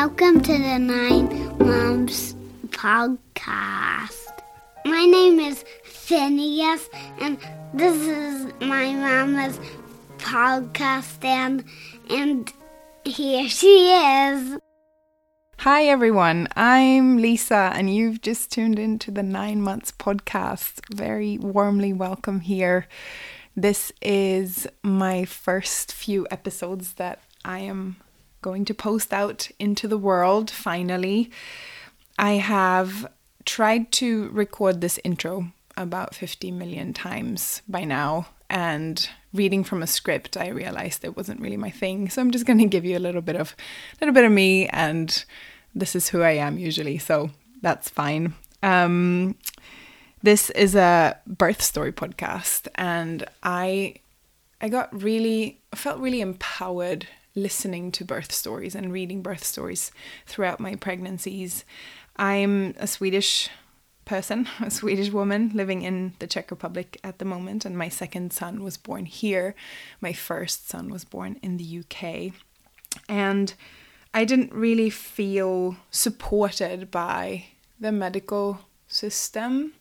Welcome to the Nine Moms podcast. My name is Phineas, and this is my mama's podcast, and, and here she is. Hi, everyone. I'm Lisa, and you've just tuned into the Nine Months podcast. Very warmly welcome here. This is my first few episodes that I am going to post out into the world finally. I have tried to record this intro about 50 million times by now and reading from a script I realized it wasn't really my thing. So I'm just going to give you a little bit of a little bit of me and this is who I am usually. So that's fine. Um this is a birth story podcast and I I got really felt really empowered listening to birth stories and reading birth stories throughout my pregnancies. I'm a Swedish person, a Swedish woman living in the Czech Republic at the moment, and my second son was born here. My first son was born in the UK. And I didn't really feel supported by the medical system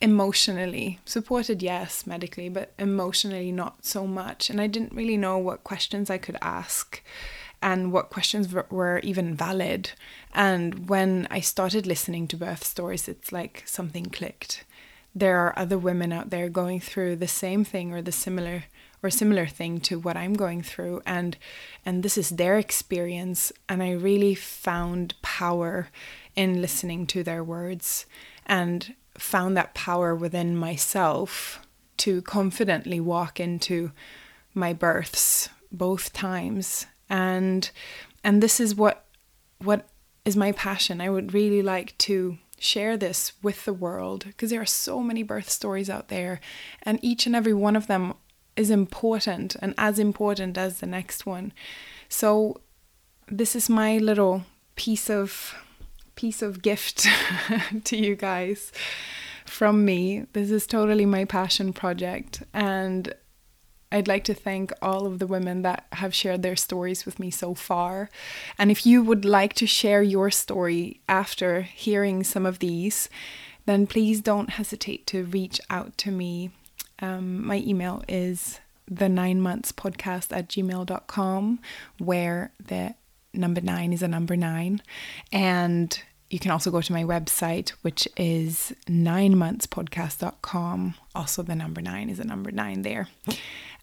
emotionally supported yes medically but emotionally not so much. And i didn't really know what questions i could ask and what questions were even valid. And when i started listening to birth stories it's like something clicked. There are other women out there going through the same thing or the similar or similar thing to what I'm going through. And and this is their experience. And I really found power in listening to their words. And found that power within myself to confidently walk into my births both times. And and this is what what is my passion. I would really like to share this with the world because there are so many birth stories out there and each and every one of them is important and as important as the next one. So this is my little piece of piece of gift to you guys from me. This is totally my passion project. And I'd like to thank all of the women that have shared their stories with me so far. And if you would like to share your story after hearing some of these, then please don't hesitate to reach out to me. Um, my email is the nine months podcast at gmail.com, where the number nine is a number nine. And you can also go to my website, which is nine monthspodcast.com. Also, the number nine is a number nine there.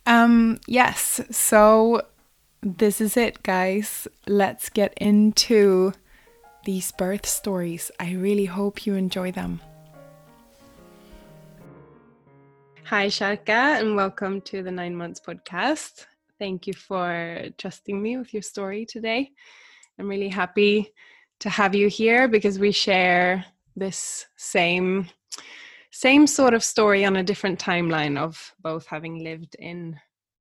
Um, yes, so this is it, guys. Let's get into these birth stories. I really hope you enjoy them. Hi, Sharka, and welcome to the Nine Months podcast. Thank you for trusting me with your story today. I'm really happy to have you here because we share this same same sort of story on a different timeline of both having lived in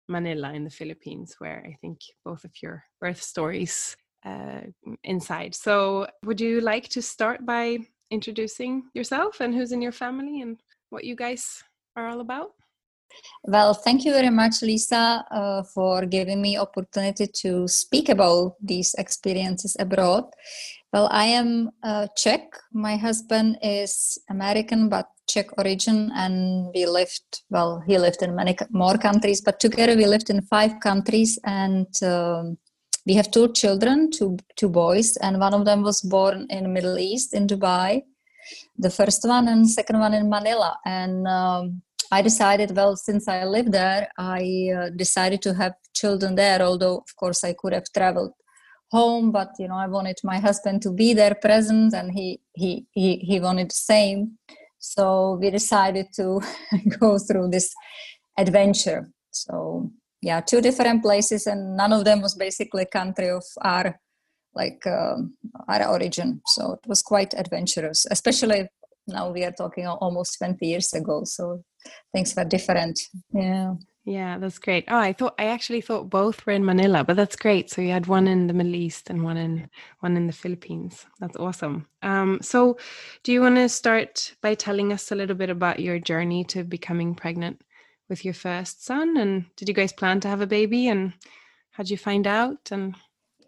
Manila in the Philippines, where I think both of your birth stories uh, inside. So, would you like to start by introducing yourself and who's in your family and what you guys are all about? Well, thank you very much, Lisa, uh, for giving me opportunity to speak about these experiences abroad. Well, I am uh, Czech. My husband is American, but Czech origin, and we lived. Well, he lived in many more countries, but together we lived in five countries, and um, we have two children, two two boys, and one of them was born in Middle East in Dubai. The first one and second one in Manila, and um, I decided, well, since I live there, I uh, decided to have children there. Although, of course, I could have traveled home but you know i wanted my husband to be there present and he he he, he wanted the same. So we decided to go through this adventure. So yeah two different places and none of them was basically country of our like um, our origin. So it was quite adventurous especially now we are talking almost 20 years ago. So things were different. Yeah yeah, that's great. Oh, I thought I actually thought both were in Manila, but that's great. So you had one in the Middle East and one in one in the Philippines. That's awesome. Um, so do you want to start by telling us a little bit about your journey to becoming pregnant with your first son? And did you guys plan to have a baby? And how did you find out? And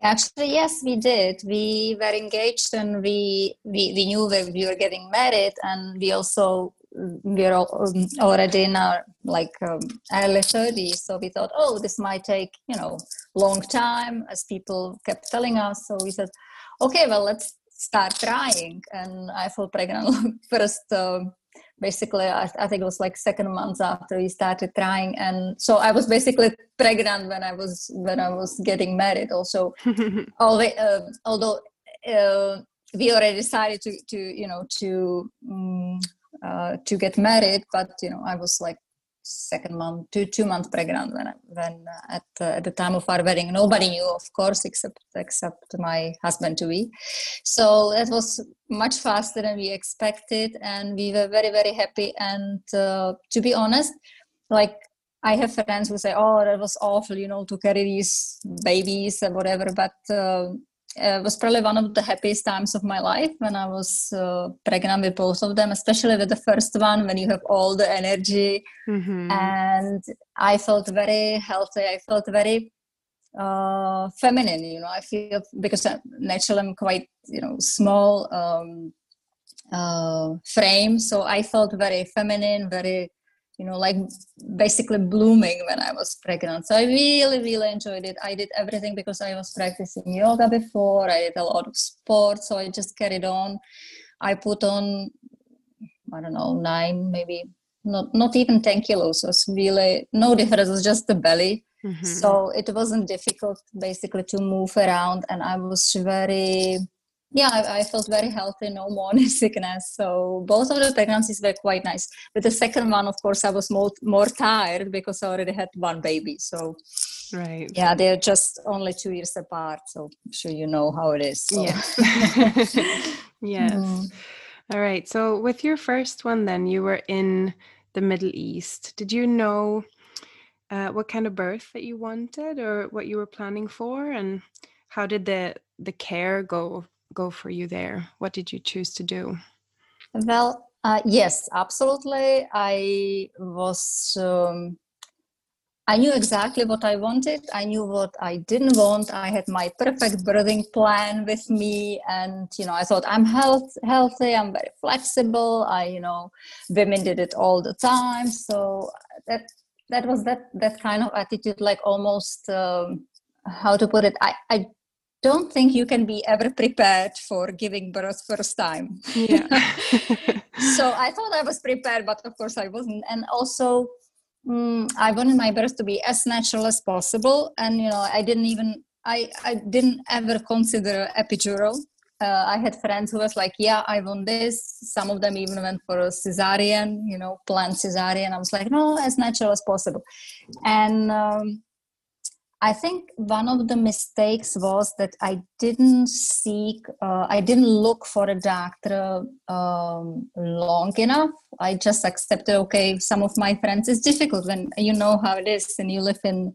Actually, yes, we did. We were engaged and we we, we knew that we were getting married, and we also we are um, already in our like um, early 30s so we thought oh this might take you know long time as people kept telling us. So we said okay well let's start trying. And i fell pregnant first um, basically I, I, think it was like second month after we started trying. And so i was basically pregnant when i was when i was getting married also. Although, uh, although uh, we already decided to to you know to um, uh, to get married but you know i was like second month two two months pregnant when when uh, at, uh, at the time of our wedding nobody knew of course except except my husband to be so that was much faster than we expected and we were very very happy and uh, to be honest like I have friends who say, "Oh, that was awful," you know, to carry these babies and whatever. But uh, it was probably one of the happiest times of my life when I was uh, pregnant with both of them, especially with the first one when you have all the energy. Mm-hmm. And I felt very healthy. I felt very uh, feminine, you know. I feel because naturally I'm quite, you know, small um, uh, frame. So I felt very feminine, very you know like basically blooming when i was pregnant. So i really really enjoyed it. I did everything because i was practicing yoga before. I did a lot of sports so i just carried on. I put on i don't know nine maybe not not even 10 kilos. It was really no difference it was just the belly. Mm-hmm. so it wasn't difficult basically to move around and i was very yeah, I, I, felt very healthy, no morning sickness. So both of the pregnancies were quite nice. But the second one, of course, I was more more tired because I already had one baby. So right, yeah, they're just only two years apart. So I'm sure you know how it is. So. Yes. yes. Mm-hmm. All right. So with your first one, then you were in the Middle East. Did you know uh, what kind of birth that you wanted, or what you were planning for, and how did the the care go go for you there? What did you choose to do? Well, uh, yes, absolutely. I was. Um, I knew exactly what I wanted. I knew what I didn't want. I had my perfect birthing plan with me, and you know, I thought I'm health healthy. I'm very flexible. I, you know, women did it all the time. So that that was that that kind of attitude, like almost um, how to put it. I I don't think you can be ever prepared for giving birth first time. Yeah. so I thought I was prepared, but of course I wasn't. And also, um, I wanted my birth to be as natural as possible. And you know, I didn't even I I didn't ever consider epidural. Uh, I had friends who was like, "Yeah, I want this." Some of them even went for a cesarean, you know, planned cesarean. I was like, "No, as natural as possible." And um, I think one of the mistakes was that I didn't seek, uh, I didn't look for a doctor um, long enough. I just accepted, okay, some of my friends, it's difficult when you know how it is and you live in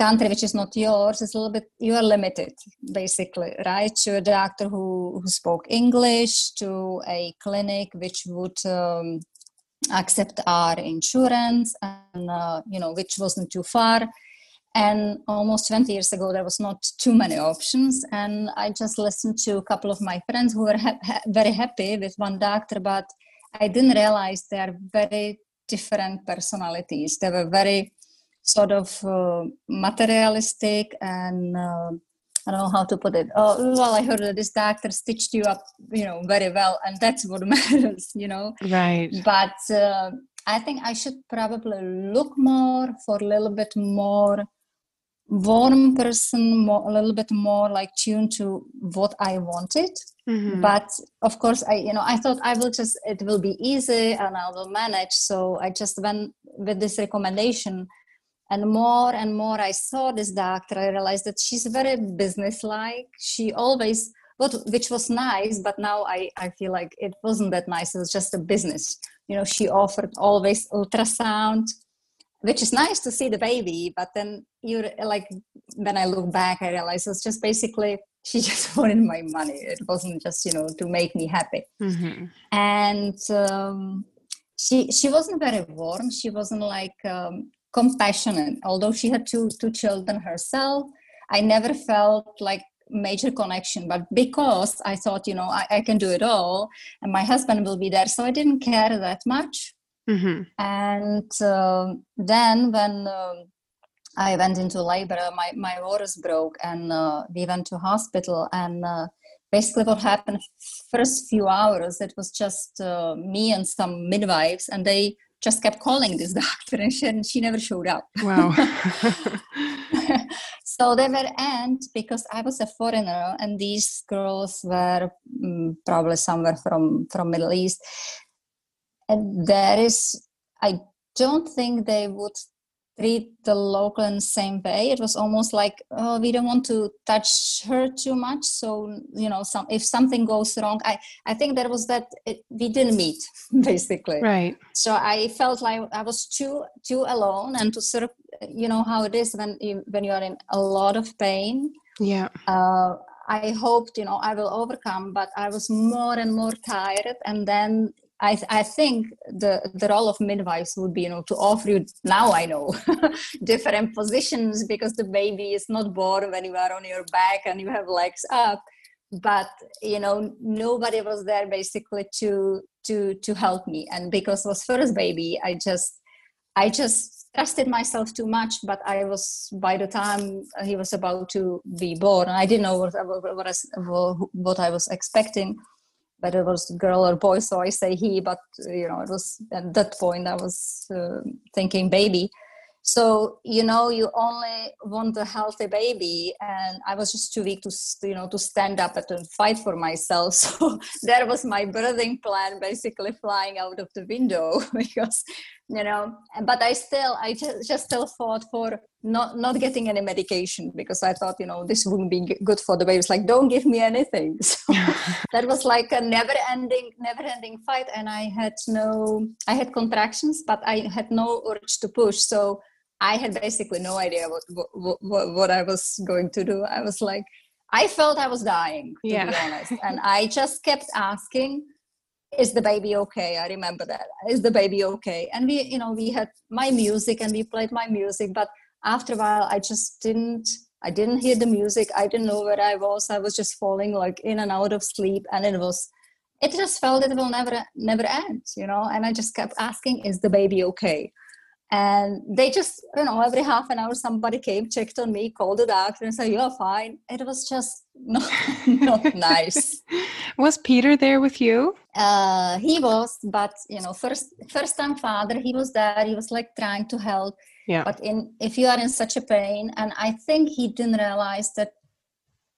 a country which is not yours it's a little bit you are limited basically right to a doctor who, who spoke english to a clinic which would um, accept our insurance and uh, you know which wasn't too far and almost 20 years ago there was not too many options and i just listened to a couple of my friends who were ha- ha- very happy with one doctor but i didn't realize they are very different personalities they were very sort of uh, materialistic and uh, I don't know how to put it. Oh, well, I heard that this doctor stitched you up, you know, very well, and that's what matters, you know. Right. But uh, I think I should probably look more for a little bit more warm person more, a little bit more like tuned to what i wanted. Mm-hmm. but of course i you know i thought i will just it will be easy and i will manage. So i just went with this recommendation. And more and more i saw this doctor i realized that she's very business-like. She always what which was nice but now i i feel like it wasn't that nice. It was just a business. You know she offered always ultrasound which is nice to see the baby but then you like when i look back i realize it's just basically she just wanted my money. It wasn't just you know to make me happy. Mm-hmm. and um, she she wasn't very warm. She wasn't like um, compassionate. Although she had two two children herself I never felt like major connection. But because i thought you know I, I, can do it all and my husband will be there so i didn't care that much mm-hmm. and uh, then when um, i went into labor my, my waters broke and uh, we went to hospital and uh, basically what happened first few hours it was just uh, me and some midwives and they just kept calling this doctor and she, and she never showed up wow so they were and because i was a foreigner and these girls were um, probably somewhere from from middle east and there is i don't think they would treat the local in the same way. It was almost like oh we don't want to touch her too much. So you know some if something goes wrong i i think there was that it, we didn't meet basically. Right. So i felt like i was too too alone and to sort of you know how it is when you when you are in a lot of pain. Yeah. Uh, I hoped, you know, I will overcome, but I was more and more tired. And then I, I think the, the role of midwives would be, you know, to offer you, now I know, different positions because the baby is not born when you are on your back and you have legs up. But, you know, nobody was there basically to, to, to help me. And because it was first baby, I just, I just trusted myself too much. But I was, by the time he was about to be born, I didn't know what, what, what, what I was expecting whether it was girl or boy so i say he but you know it was at that point i was uh, thinking baby. So you know you only want a healthy baby and i was just too weak to you know to stand up and to fight for myself. So that was my birthing plan basically flying out of the window because you know but i still i just, just still fought for not not getting any medication because i thought you know this wouldn't be good for the baby it's like don't give me anything so that was like a never ending never ending fight and i had no i had contractions but i had no urge to push so I had basically no idea what, what, what, what I was going to do. I was like, I felt I was dying, to yeah. be honest. And I just kept asking, is the baby okay? I remember that. Is the baby okay? And we, you know, we had my music and we played my music, but after a while I just didn't I didn't hear the music. I didn't know where I was. I was just falling like in and out of sleep and it was it just felt it will never never end, you know. And I just kept asking, is the baby okay? And they just you know every half an hour somebody came checked on me called the doctor and said you're fine. It was just not, not nice. Was peter there with you? Uh, he was but you know first first time father he was there he was like trying to help. Yeah. But in if you are in such a pain and i think he didn't realize that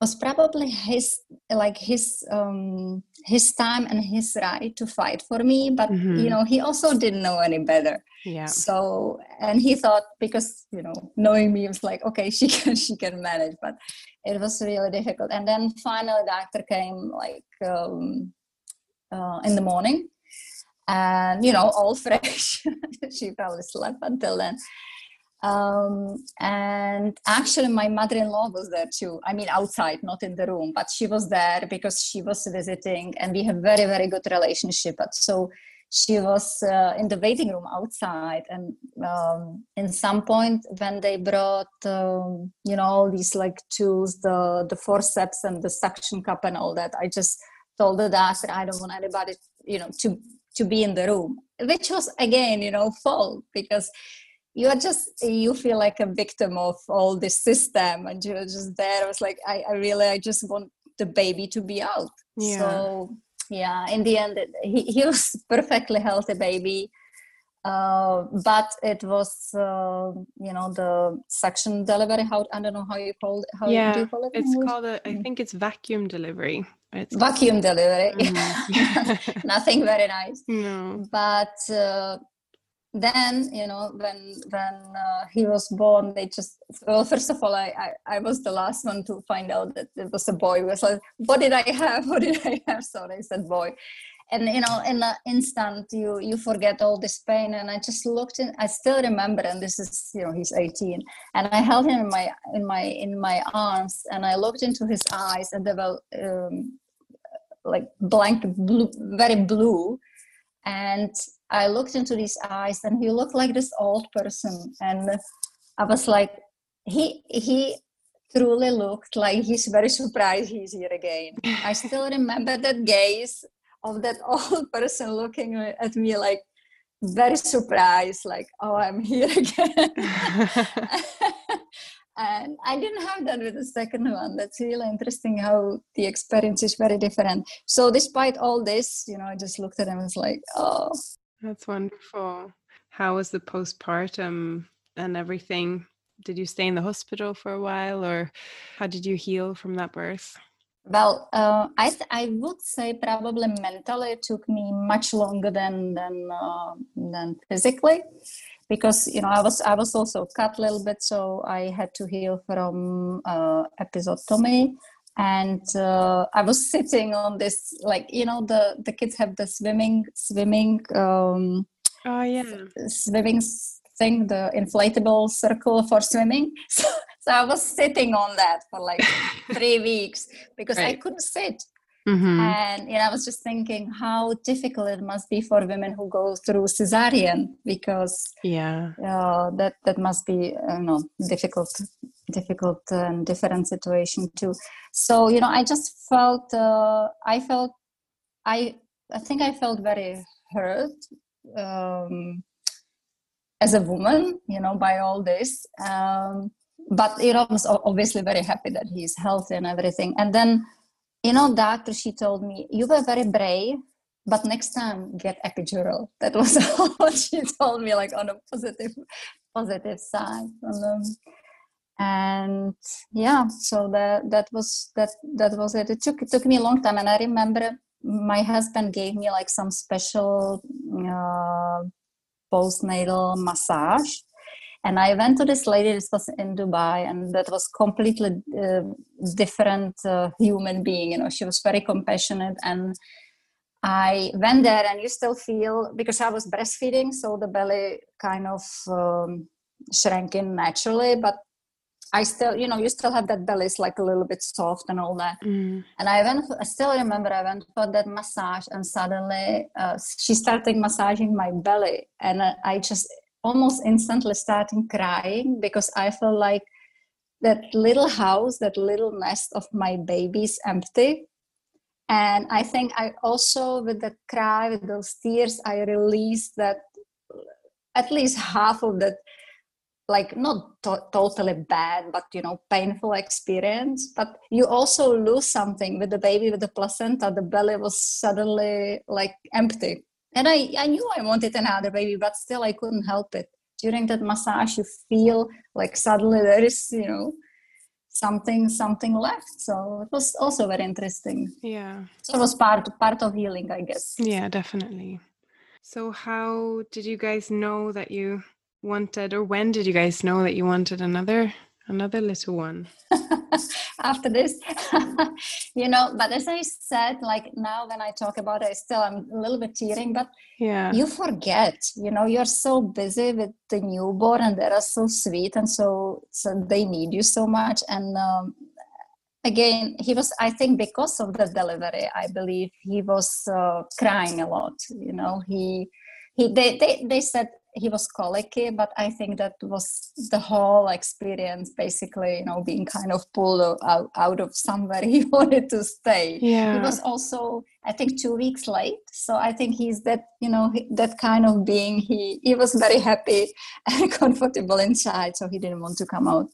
was probably his like his um his time and his right to fight for me but mm-hmm. you know he also didn't know any better. Yeah. So and he thought because you know knowing me was like okay she can she can manage but it was really difficult. And then finally the doctor came like um uh, in the morning and you know all fresh. She probably slept until then um, and actually, my mother in law was there too. I mean, outside, not in the room, but she was there because she was visiting, and we have very, very good relationship. But so she was uh, in the waiting room outside, and um, in some point when they brought, um, you know, all these like tools, the the forceps and the suction cup and all that, I just told the doctor, I don't want anybody, you know, to to be in the room, which was again, you know, fault because you are just you feel like a victim of all this system and you're just there i was like i, I really i just want the baby to be out yeah. so yeah in the end he, he was perfectly healthy baby uh, but it was uh, you know the suction delivery how i don't know how you call it how yeah, do you call it it's called a, i mm. think it's vacuum delivery it's vacuum delivery mm. nothing very nice no. but uh, then you know when when uh, he was born they just well first of all I, I, I was the last one to find out that it was a boy. Was like what did i have? What did i have? So they said boy. And you know in an instant you you forget all this pain. And i just looked in i still remember and this is you know he's 18 and i held him in my in my in my arms and i looked into his eyes and they were um, like blank blue very blue. And I looked into his eyes and he looked like this old person. And I was like, he, he truly looked like he's very surprised he's here again. I still remember that gaze of that old person looking at me like very surprised, like, oh, I'm here again. and I didn't have that with the second one. That's really interesting how the experience is very different. So, despite all this, you know, I just looked at him and was like, oh. That's wonderful. How was the postpartum and everything? Did you stay in the hospital for a while or how did you heal from that birth? Well, uh, I th- I would say probably mentally it took me much longer than than uh, than physically, because you know I was I was also cut a little bit, so I had to heal from uh, episiotomy, and uh, I was sitting on this like you know the the kids have the swimming swimming um, oh yeah swimming thing the inflatable circle for swimming. So so I was sitting on that for like three weeks because right. I couldn't sit. Mm-hmm. And you know, I was just thinking how difficult it must be for women who go through cesarean because yeah, uh, that that must be you know difficult, difficult and different situation too. So you know, I just felt uh, I felt I I think I felt very hurt um, as a woman, you know, by all this. Um, but you know, I was obviously very happy that he's healthy and everything. And then, you know, doctor, she told me, you were very brave, but next time get epidural. That was all she told me, like on a positive, positive side. And, um, and yeah, so that that was that that was it. It took it took me a long time, and I remember my husband gave me like some special uh, postnatal massage and i went to this lady this was in dubai and that was completely uh, different uh, human being you know she was very compassionate and i went there and you still feel because i was breastfeeding so the belly kind of um, shrank in naturally but I still, you know, you still have that belly is like a little bit soft and all that. Mm. And I went, I still remember I went for that massage and suddenly uh, she started massaging my belly. And uh, I just, almost instantly starting crying because I felt like that little house, that little nest of my baby is empty. And I think I also, with the cry, with those tears, I released that at least half of that, like not to- totally bad, but you know, painful experience. But you also lose something with the baby, with the placenta. The belly was suddenly like empty and I, I knew I wanted another baby, but still I couldn't help it. During that massage, you feel like suddenly there is, you know, something something left. So it was also very interesting. Yeah. So it was part part of healing, I guess. Yeah, definitely. So how did you guys know that you wanted, or when did you guys know that you wanted another another little one? after this you know but as i said like now when i talk about it still i'm a little bit tearing but yeah you forget you know you're so busy with the newborn and they are so sweet and so so they need you so much and um, again he was i think because of the delivery i believe he was uh, crying a lot you know he he they, they they said he was colicky but i think that was the whole experience basically you know being kind of pulled out, out of somewhere he wanted to stay. Yeah. he was also i think two weeks late. So i think he's that you know that kind of being. He he was very happy and comfortable inside so he didn't want to come out.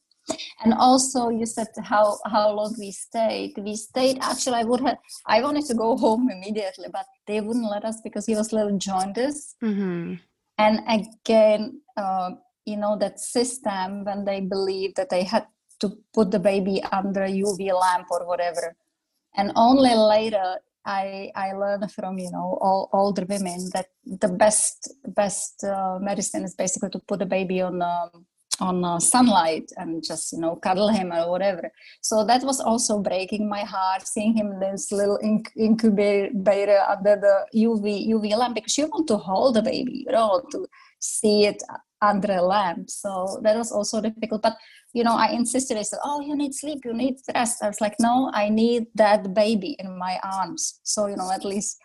And also you said how how long we stayed. We stayed actually i would have i wanted to go home immediately but they wouldn't let us because he was a little jaundiced. Mm-hmm and again uh, you know that system when they believe that they had to put the baby under a uv lamp or whatever. And only later i i learned from you know all older women that the best best uh, medicine is basically to put the baby on um, on uh, sunlight and just you know cuddle him or whatever. So that was also breaking my heart seeing him in this little inc- incubator under the uv uv lamp because you want to hold the baby you don't to see it under a lamp. So that was also difficult. But you know i insisted i said oh you need sleep you need rest. I was like no i need that baby in my arms. So you know at least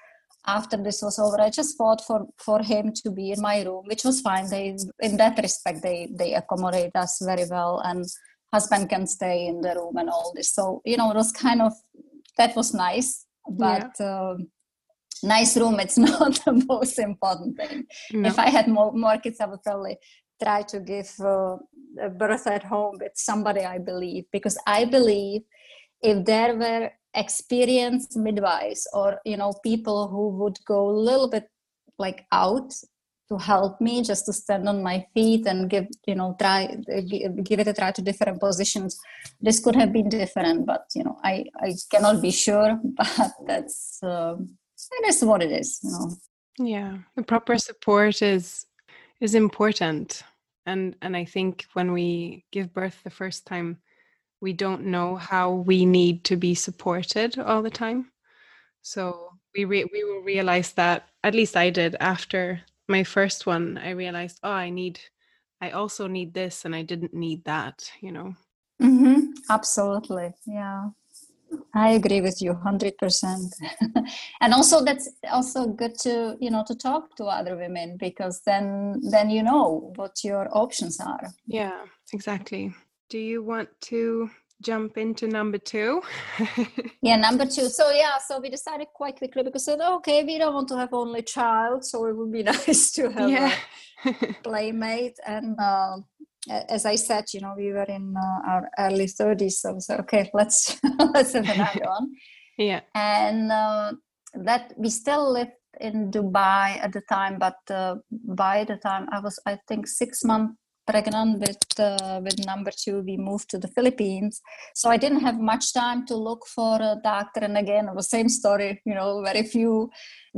after this was over i just fought for for him to be in my room which was fine they in that respect they they accommodate us very well and husband can stay in the room and all this so you know it was kind of that was nice but yeah. uh, nice room it's not the most important thing no. if i had more, more kids i would probably try to give uh, a birth at home with somebody i believe because i believe if there were experienced midwives or you know people who would go a little bit like out to help me just to stand on my feet and give you know try give it a try to different positions. This could have been different but you know i i cannot be sure but that's uh, it is what it is you know. Yeah the proper support is is important. And and i think when we give birth the first time we don't know how we need to be supported all the time so we re- we will realize that at least i did after my first one, I realized, oh, I need, I also need this, and I didn't need that, you know. Mm-hmm. Absolutely, yeah. I agree with you 100%. and also that's also good to, you know, to talk to other women because then then you know what your options are. Yeah, exactly. Do you want to jump into number two? yeah, number two. So yeah, so we decided quite quickly because said, okay, we don't want to have only child, so it would be nice to have yeah. a playmate. And uh, as I said, you know, we were in uh, our early thirties, so we said, okay, let's let's have another one. Yeah, and uh, that we still lived in Dubai at the time, but uh, by the time I was, I think, six months pregnant with uh, with number two we moved to the philippines. So i didn't have much time to look for a doctor. And again the same story you know very few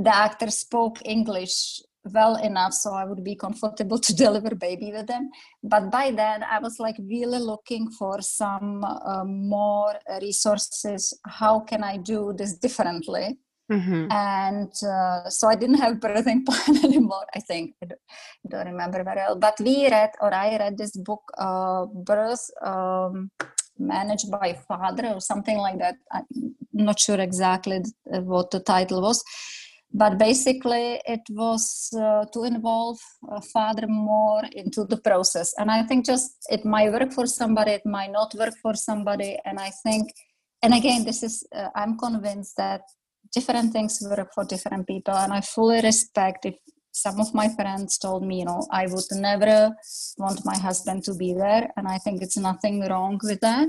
doctors spoke english well enough so i would be comfortable to deliver baby with them. But by then i was like really looking for some uh, more resources. How can i do this differently Mm-hmm. And uh, so I didn't have birthing plan anymore. I think I don't remember very well. But we read, or I read this book, uh, Birth um, Managed by Father, or something like that. I'm not sure exactly what the title was, but basically it was uh, to involve a father more into the process. And I think just it might work for somebody, it might not work for somebody. And I think and again this is uh, i'm convinced that different things work for different people and i fully respect if some of my friends told me you know i would never want my husband to be there and i think it's nothing wrong with that.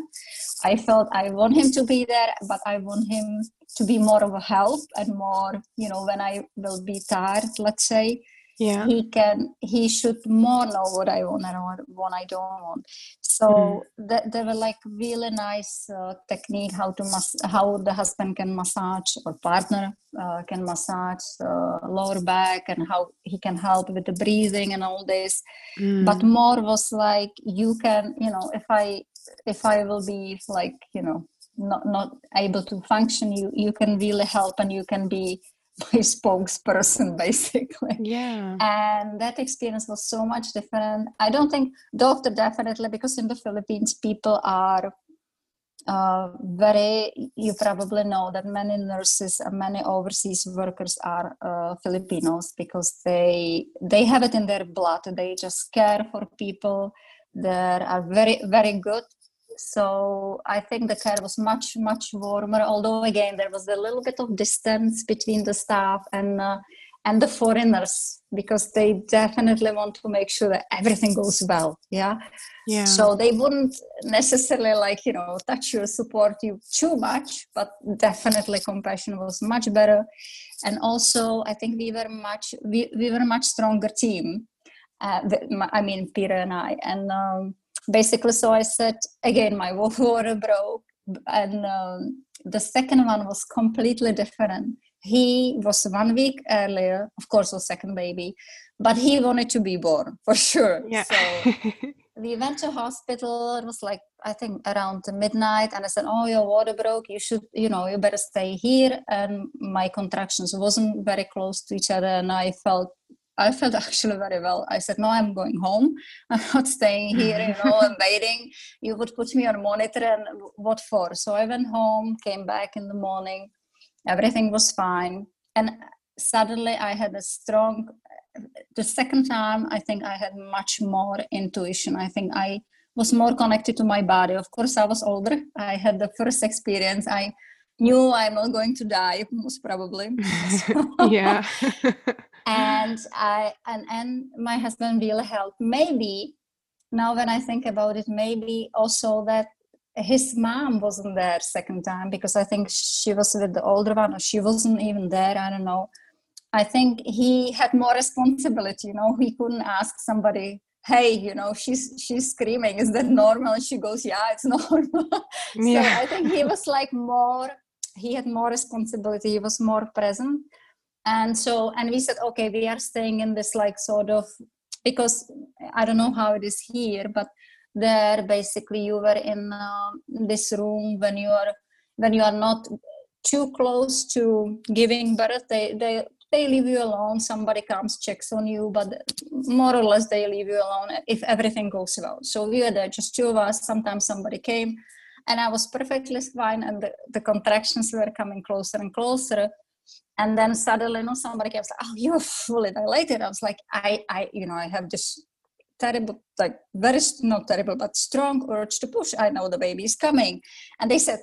I felt i want him to be there but i want him to be more of a help and more you know when i will be tired let's say yeah he can he should more know what i want and what i don't want so mm. th- there were like really nice uh, technique how to mas- how the husband can massage or partner uh, can massage uh, lower back and how he can help with the breathing and all this mm. but more was like you can you know if i if i will be like you know not not able to function you you can really help and you can be my spokesperson basically. Yeah. And that experience was so much different. I don't think doctor definitely because in the philippines people are uh, very you probably know that many nurses and many overseas workers are uh, filipinos because they they have it in their blood. They just care for people. That are very very good so I think the care was much much warmer. Although again there was a little bit of distance between the staff and uh, and the foreigners because they definitely want to make sure that everything goes well. Yeah. Yeah. So they wouldn't necessarily like you know touch you, support you too much, but definitely compassion was much better. And also I think we were much we, we were a much stronger team. Uh, I mean Peter and I and. Um, basically so i said again my water broke and um, the second one was completely different. He was one week earlier of course was second baby but he wanted to be born for sure. Yeah. so we went to hospital it was like i think around midnight and i said oh your water broke you should you know you better stay here. And my contractions wasn't very close to each other and i felt I felt actually very well. I said, No, I'm going home. I'm not staying here, you know, and waiting. You would put me on monitor and what for? So I went home, came back in the morning. Everything was fine. And suddenly I had a strong, the second time, I think I had much more intuition. I think I was more connected to my body. Of course, I was older. I had the first experience. I knew I'm not going to die, most probably. yeah. and I and and my husband really helped. Maybe now when I think about it, maybe also that his mom wasn't there second time because I think she was with the older one or she wasn't even there. I don't know. I think he had more responsibility, you know, he couldn't ask somebody, hey, you know, she's she's screaming, is that normal? And she goes, Yeah, it's normal. Yeah. so I think he was like more he had more responsibility, he was more present. And so and we said, okay, we are staying in this like sort of because I don't know how it is here, but there basically you were in uh, this room when you are when you are not too close to giving birth they they they leave you alone somebody comes checks on you but more or less they leave you alone if everything goes well so we were there just two of us sometimes somebody came and i was perfectly fine and the, the contractions were coming closer and closer and then suddenly you know somebody came oh you're fully dilated i was like i i you know i have this terrible, like very not terrible, but strong urge to push. I know the baby is coming. And they said,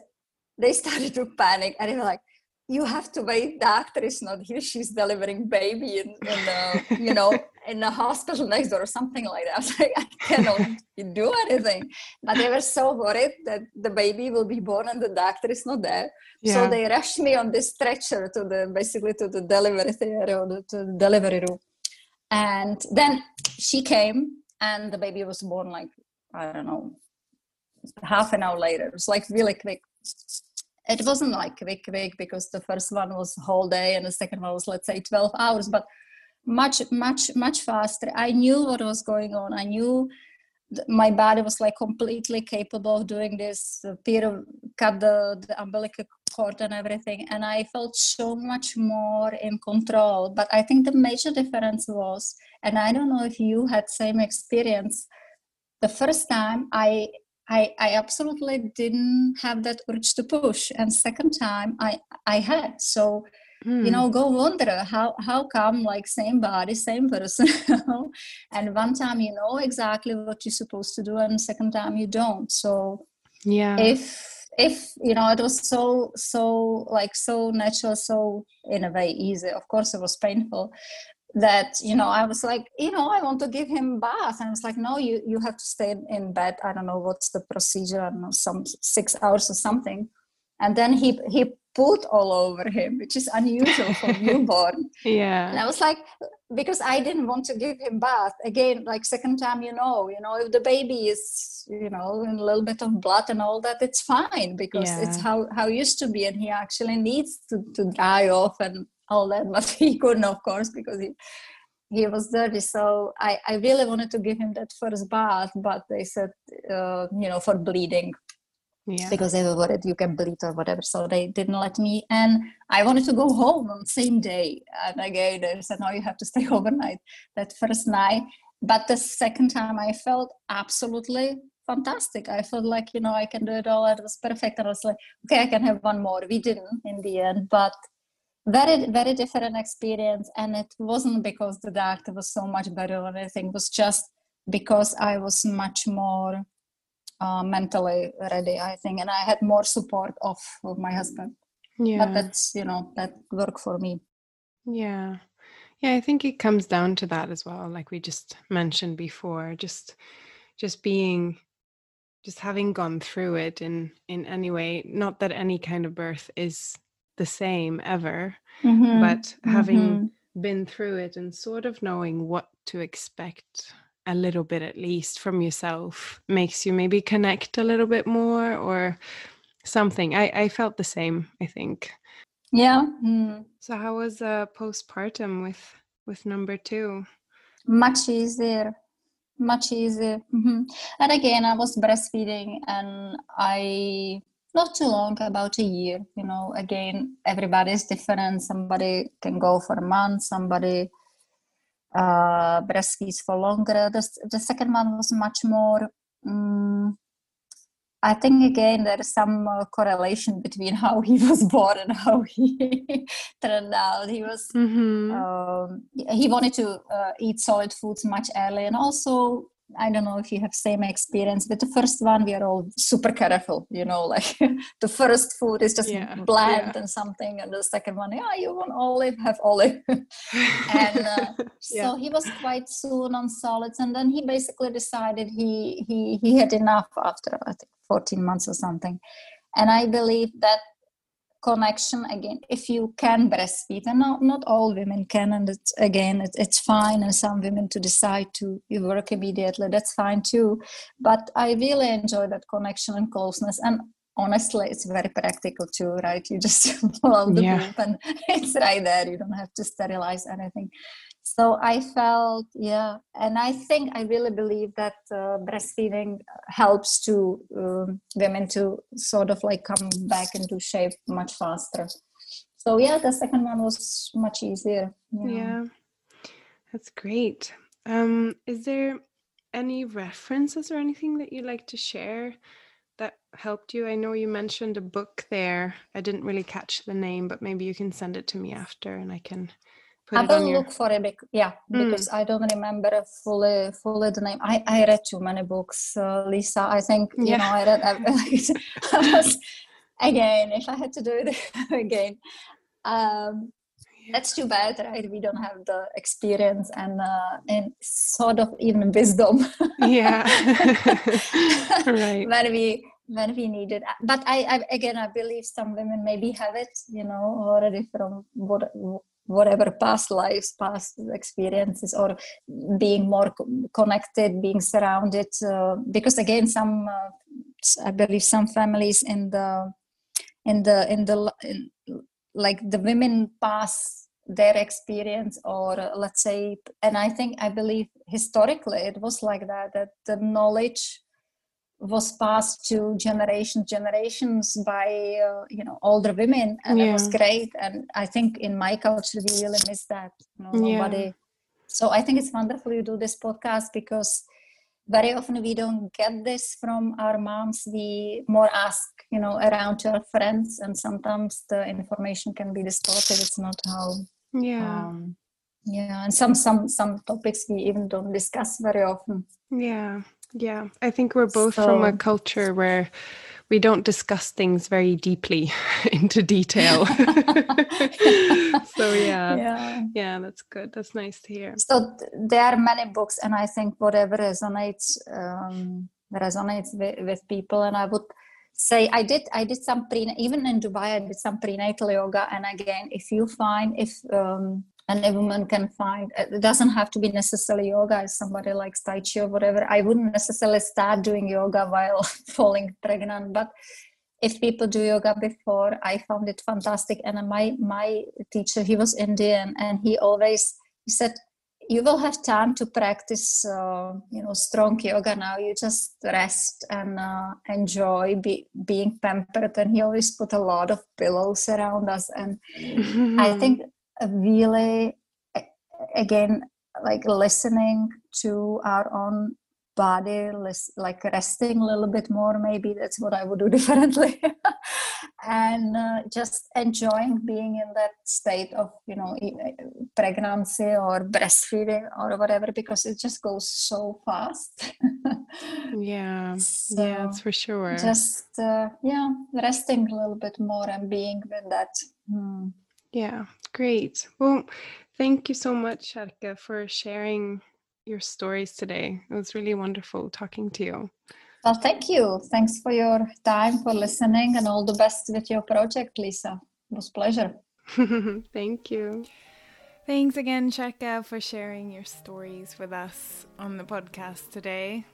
they started to panic and they were like, you have to wait. The doctor is not here. She's delivering baby in, in uh, you know, in a hospital next door or something like that. I was like, I cannot do anything. But they were so worried that the baby will be born and the doctor is not there. Yeah. So they rushed me on this stretcher to the basically to the delivery theater or the, to the delivery room. And then she came and the baby was born like i don't know half an hour later it was like really quick it wasn't like quick quick because the first one was whole day and the second one was let's say 12 hours but much much much faster. I knew what was going on. I knew my body was like completely capable of doing this. Peter cut the, the umbilical cord and everything and i felt so much more in control. But i think the major difference was and i don't know if you had same experience the first time i I, I absolutely didn't have that urge to push. And second time i i had. So mm. you know go wonder how how come like same body same person and one time you know exactly what you're supposed to do and second time you don't. So yeah. if if you know it was so so like so natural so in a way easy. Of course it was painful that you know i was like you know i want to give him bath. And i was like no you you have to stay in bed. I don't know what's the procedure. I don't know some six hours or something. And then he he put all over him which is unusual for newborn. Yeah. And i was like because i didn't want to give him bath. Again like second time you know you know if the baby is you know in a little bit of blood and all that it's fine because yeah. it's how how used to be. And he actually needs to, to dry off and all that but he couldn't of course because he he was dirty. So i i really wanted to give him that first bath but they said uh, you know for bleeding. Yeah. because they were worried you can bleed or whatever so they didn't let me. And i wanted to go home on the same day. And again they said no you have to stay overnight that first night. But the second time i felt absolutely fantastic. I felt like you know i can do it all. It was perfect. And i was like okay i can have one more. We didn't in the end but very very different experience and it wasn't because the doctor was so much better or anything it was just because i was much more uh, mentally ready i think and i had more support of, of my husband. Yeah. but that's you know that worked for me. Yeah. Yeah i think it comes down to that as well like we just mentioned before just just being just having gone through it in in any way not that any kind of birth is the same ever mm-hmm. but having mm-hmm. been through it and sort of knowing what to expect a little bit at least from yourself makes you maybe connect a little bit more or something i i felt the same i think yeah mm. so how was uh postpartum with with number two much easier much easier mm-hmm. and again i was breastfeeding and i not too long about a year you know again everybody's different somebody can go for a month somebody uh, breastfeeds for longer. The, the second one was much more. Um, I think again there is some uh, correlation between how he was born and how he turned out. He was mm-hmm. um, he wanted to uh, eat solid foods much earlier, and also I don't know if you have same experience, but the first one we are all super careful, you know, like the first food is just yeah, bland yeah. and something, and the second one, yeah, you want olive, have olive. and uh, yeah. so he was quite soon on solids, and then he basically decided he he he had enough after I think 14 months or something. And I believe that connection. Again if you can breastfeed and not, not all women can and it's again it, it's fine and some women to decide to work immediately that's fine too. But i really enjoy that connection and closeness and honestly it's very practical too right? You just pull out the yeah. and it's right there. You don't have to sterilize anything so i felt yeah and i think i really believe that uh, breastfeeding helps to um, women to sort of like come back into shape much faster so yeah the second one was much easier yeah, yeah. that's great um is there any references or anything that you like to share that helped you? I know you mentioned a book there. I didn't really catch the name, but maybe you can send it to me after and I can I will your... look for it. yeah, mm. because I don't remember fully fully the name. I, I read too many books, uh, Lisa. I think you yeah. know I read. I, was, again, if I had to do it again, um, that's too bad, right? We don't have the experience and uh, and sort of even wisdom. yeah, right. when we when we need it, but I, I again I believe some women maybe have it, you know, already from what whatever past lives, past experiences, or being more connected, being surrounded. Uh, because again, some uh, I believe some families in the in the in the in, like the women pass their experience or uh, let's say and i think i believe historically it was like that that the knowledge was passed to generation generations by uh, you know older women and yeah. it was great. And i think in my culture we really miss that you know, nobody. Yeah. so i think it's wonderful you do this podcast because very often we don't get this from our moms. We more ask you know around to our friends and sometimes the information can be distorted. It's not how yeah. um, yeah and some some some topics we even don't discuss very often. Yeah yeah, I think we're both so, from a culture where we don't discuss things very deeply into detail. so yeah, yeah, yeah, that's good. That's nice to hear. So th- there are many books, and I think whatever resonates um, resonates with, with people. And I would say I did I did some pre even in Dubai I did some prenatal yoga. And again, if you find if um, and a woman can find. It doesn't have to be necessarily yoga if somebody likes tai chi or whatever. I wouldn't necessarily start doing yoga while falling pregnant but if people do yoga before i found it fantastic. And my my teacher he was indian and he always he said you will have time to practice uh, you know strong yoga now. You just rest and uh, enjoy be, being pampered. And he always put a lot of pillows around us. And i think really again like listening to our own body like resting a little bit more maybe that's what i would do differently. And uh, just enjoying being in that state of you know pregnancy or breastfeeding or whatever because it just goes so fast. Yeah. So yeah that's for sure. just uh, yeah resting a little bit more and being with that hmm. Yeah, great. Well, thank you so much, Sharka, for sharing your stories today. It was really wonderful talking to you. Well, thank you. Thanks for your time, for listening, and all the best with your project, Lisa. It was pleasure. thank you. Thanks again, Sharka, for sharing your stories with us on the podcast today.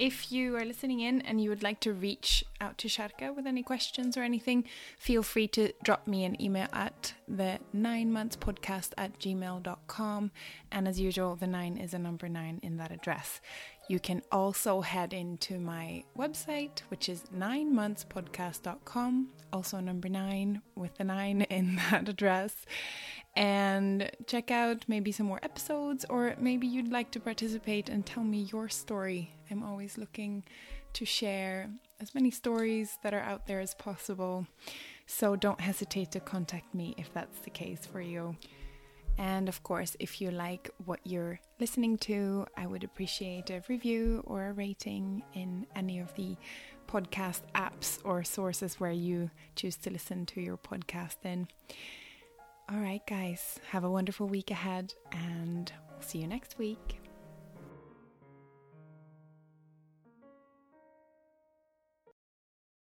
If you are listening in and you would like to reach out to Sharka with any questions or anything, feel free to drop me an email at the nine months podcast at gmail.com. And as usual, the nine is a number nine in that address. You can also head into my website, which is nine monthspodcast.com, also number nine with the nine in that address and check out maybe some more episodes, or maybe you'd like to participate and tell me your story. I'm always looking to share as many stories that are out there as possible. So don't hesitate to contact me if that's the case for you. And of course, if you like what you're listening to, I would appreciate a review or a rating in any of the podcast apps or sources where you choose to listen to your podcast in. All right, guys, have a wonderful week ahead and we'll see you next week.